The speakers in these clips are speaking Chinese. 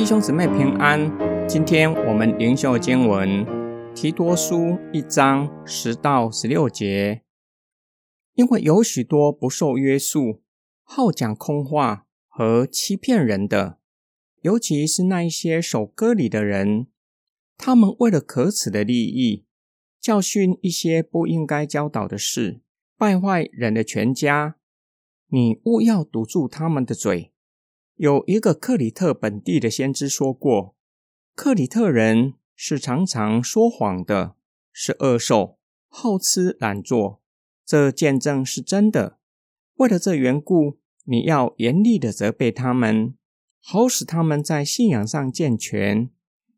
弟兄姊妹平安，今天我们灵修经文提多书一章十到十六节。因为有许多不受约束、好讲空话和欺骗人的，尤其是那一些守割礼的人，他们为了可耻的利益，教训一些不应该教导的事，败坏人的全家。你勿要堵住他们的嘴。有一个克里特本地的先知说过，克里特人是常常说谎的，是恶兽，好吃懒做。这见证是真的。为了这缘故，你要严厉的责备他们，好使他们在信仰上健全，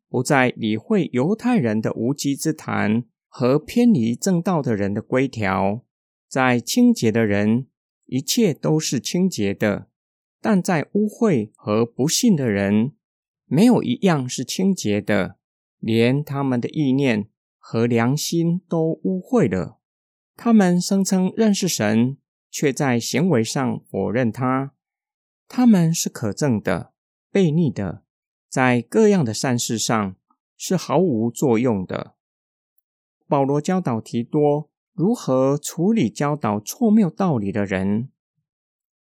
不再理会犹太人的无稽之谈和偏离正道的人的规条。在清洁的人，一切都是清洁的。但在污秽和不幸的人，没有一样是清洁的，连他们的意念和良心都污秽了。他们声称认识神，却在行为上否认他。他们是可憎的、悖逆的，在各样的善事上是毫无作用的。保罗教导提多如何处理教导错谬道理的人。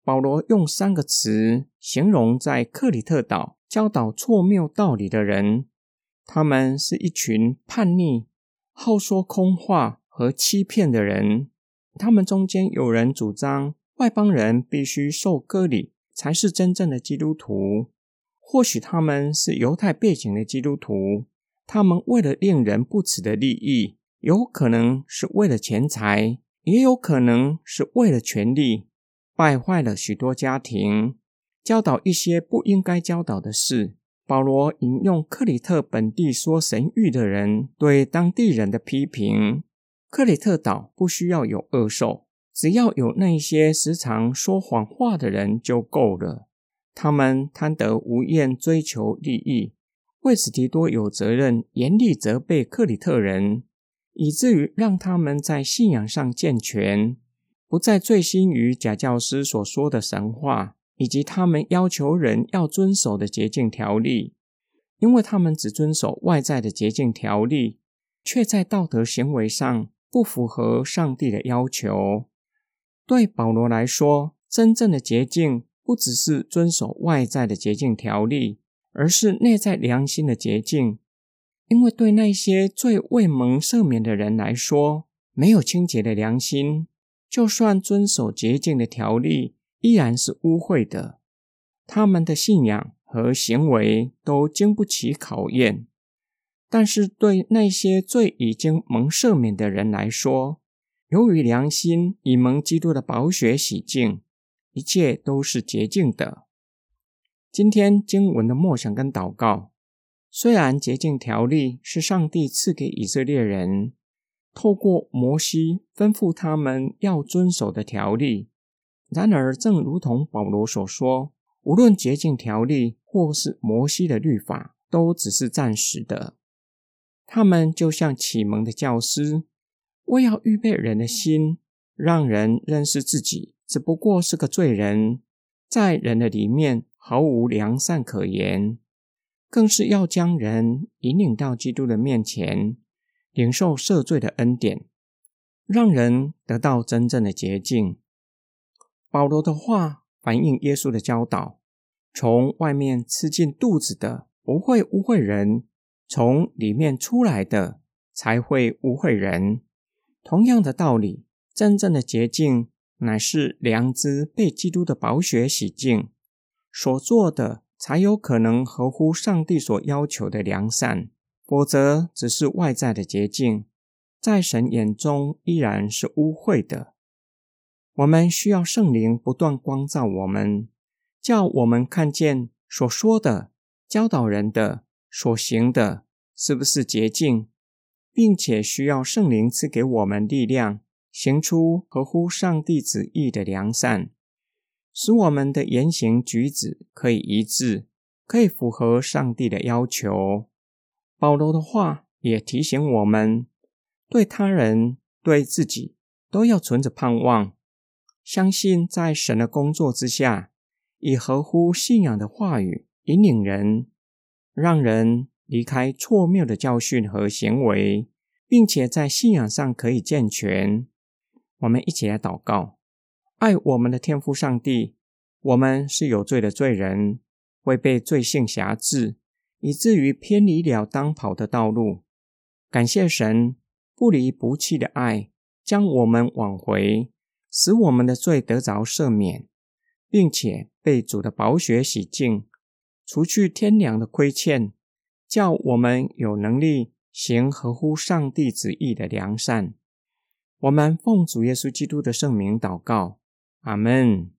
保罗用三个词形容在克里特岛教导错谬道理的人，他们是一群叛逆、好说空话和欺骗的人。他们中间有人主张外邦人必须受割礼才是真正的基督徒，或许他们是犹太背景的基督徒，他们为了令人不耻的利益，有可能是为了钱财，也有可能是为了权力。败坏了许多家庭，教导一些不应该教导的事。保罗引用克里特本地说神谕的人对当地人的批评：克里特岛不需要有恶兽，只要有那些时常说谎话的人就够了。他们贪得无厌，追求利益。为此，提多有责任严厉责备克里特人，以至于让他们在信仰上健全。不再醉心于假教师所说的神话，以及他们要求人要遵守的洁净条例，因为他们只遵守外在的洁净条例，却在道德行为上不符合上帝的要求。对保罗来说，真正的洁净不只是遵守外在的洁净条例，而是内在良心的洁净。因为对那些最未蒙赦免的人来说，没有清洁的良心。就算遵守洁净的条例，依然是污秽的。他们的信仰和行为都经不起考验。但是，对那些罪已经蒙赦免的人来说，由于良心已蒙基督的宝血洗净，一切都是洁净的。今天经文的默想跟祷告，虽然洁净条例是上帝赐给以色列人。透过摩西吩咐他们要遵守的条例，然而，正如同保罗所说，无论洁净条例或是摩西的律法，都只是暂时的。他们就像启蒙的教师，为要预备人的心，让人认识自己只不过是个罪人，在人的里面毫无良善可言，更是要将人引领到基督的面前。领受赦罪的恩典，让人得到真正的洁净。保罗的话反映耶稣的教导：从外面吃进肚子的不会污秽人，从里面出来的才会污秽人。同样的道理，真正的洁净乃是良知被基督的宝血洗净所做的，才有可能合乎上帝所要求的良善。否则，只是外在的洁净，在神眼中依然是污秽的。我们需要圣灵不断光照我们，叫我们看见所说的、教导人的、所行的，是不是洁净，并且需要圣灵赐给我们力量，行出合乎上帝旨意的良善，使我们的言行举止可以一致，可以符合上帝的要求。保罗的话也提醒我们，对他人、对自己都要存着盼望，相信在神的工作之下，以合乎信仰的话语引领人，让人离开错谬的教训和行为，并且在信仰上可以健全。我们一起来祷告：爱我们的天父上帝，我们是有罪的罪人，会被罪性辖制，以至于偏离了当跑的道路。感谢神不离不弃的爱，将我们挽回，使我们的罪得着赦免，并且被主的宝血洗净，除去天良的亏欠，叫我们有能力行合乎上帝旨意的良善。我们奉主耶稣基督的圣名祷告，阿门。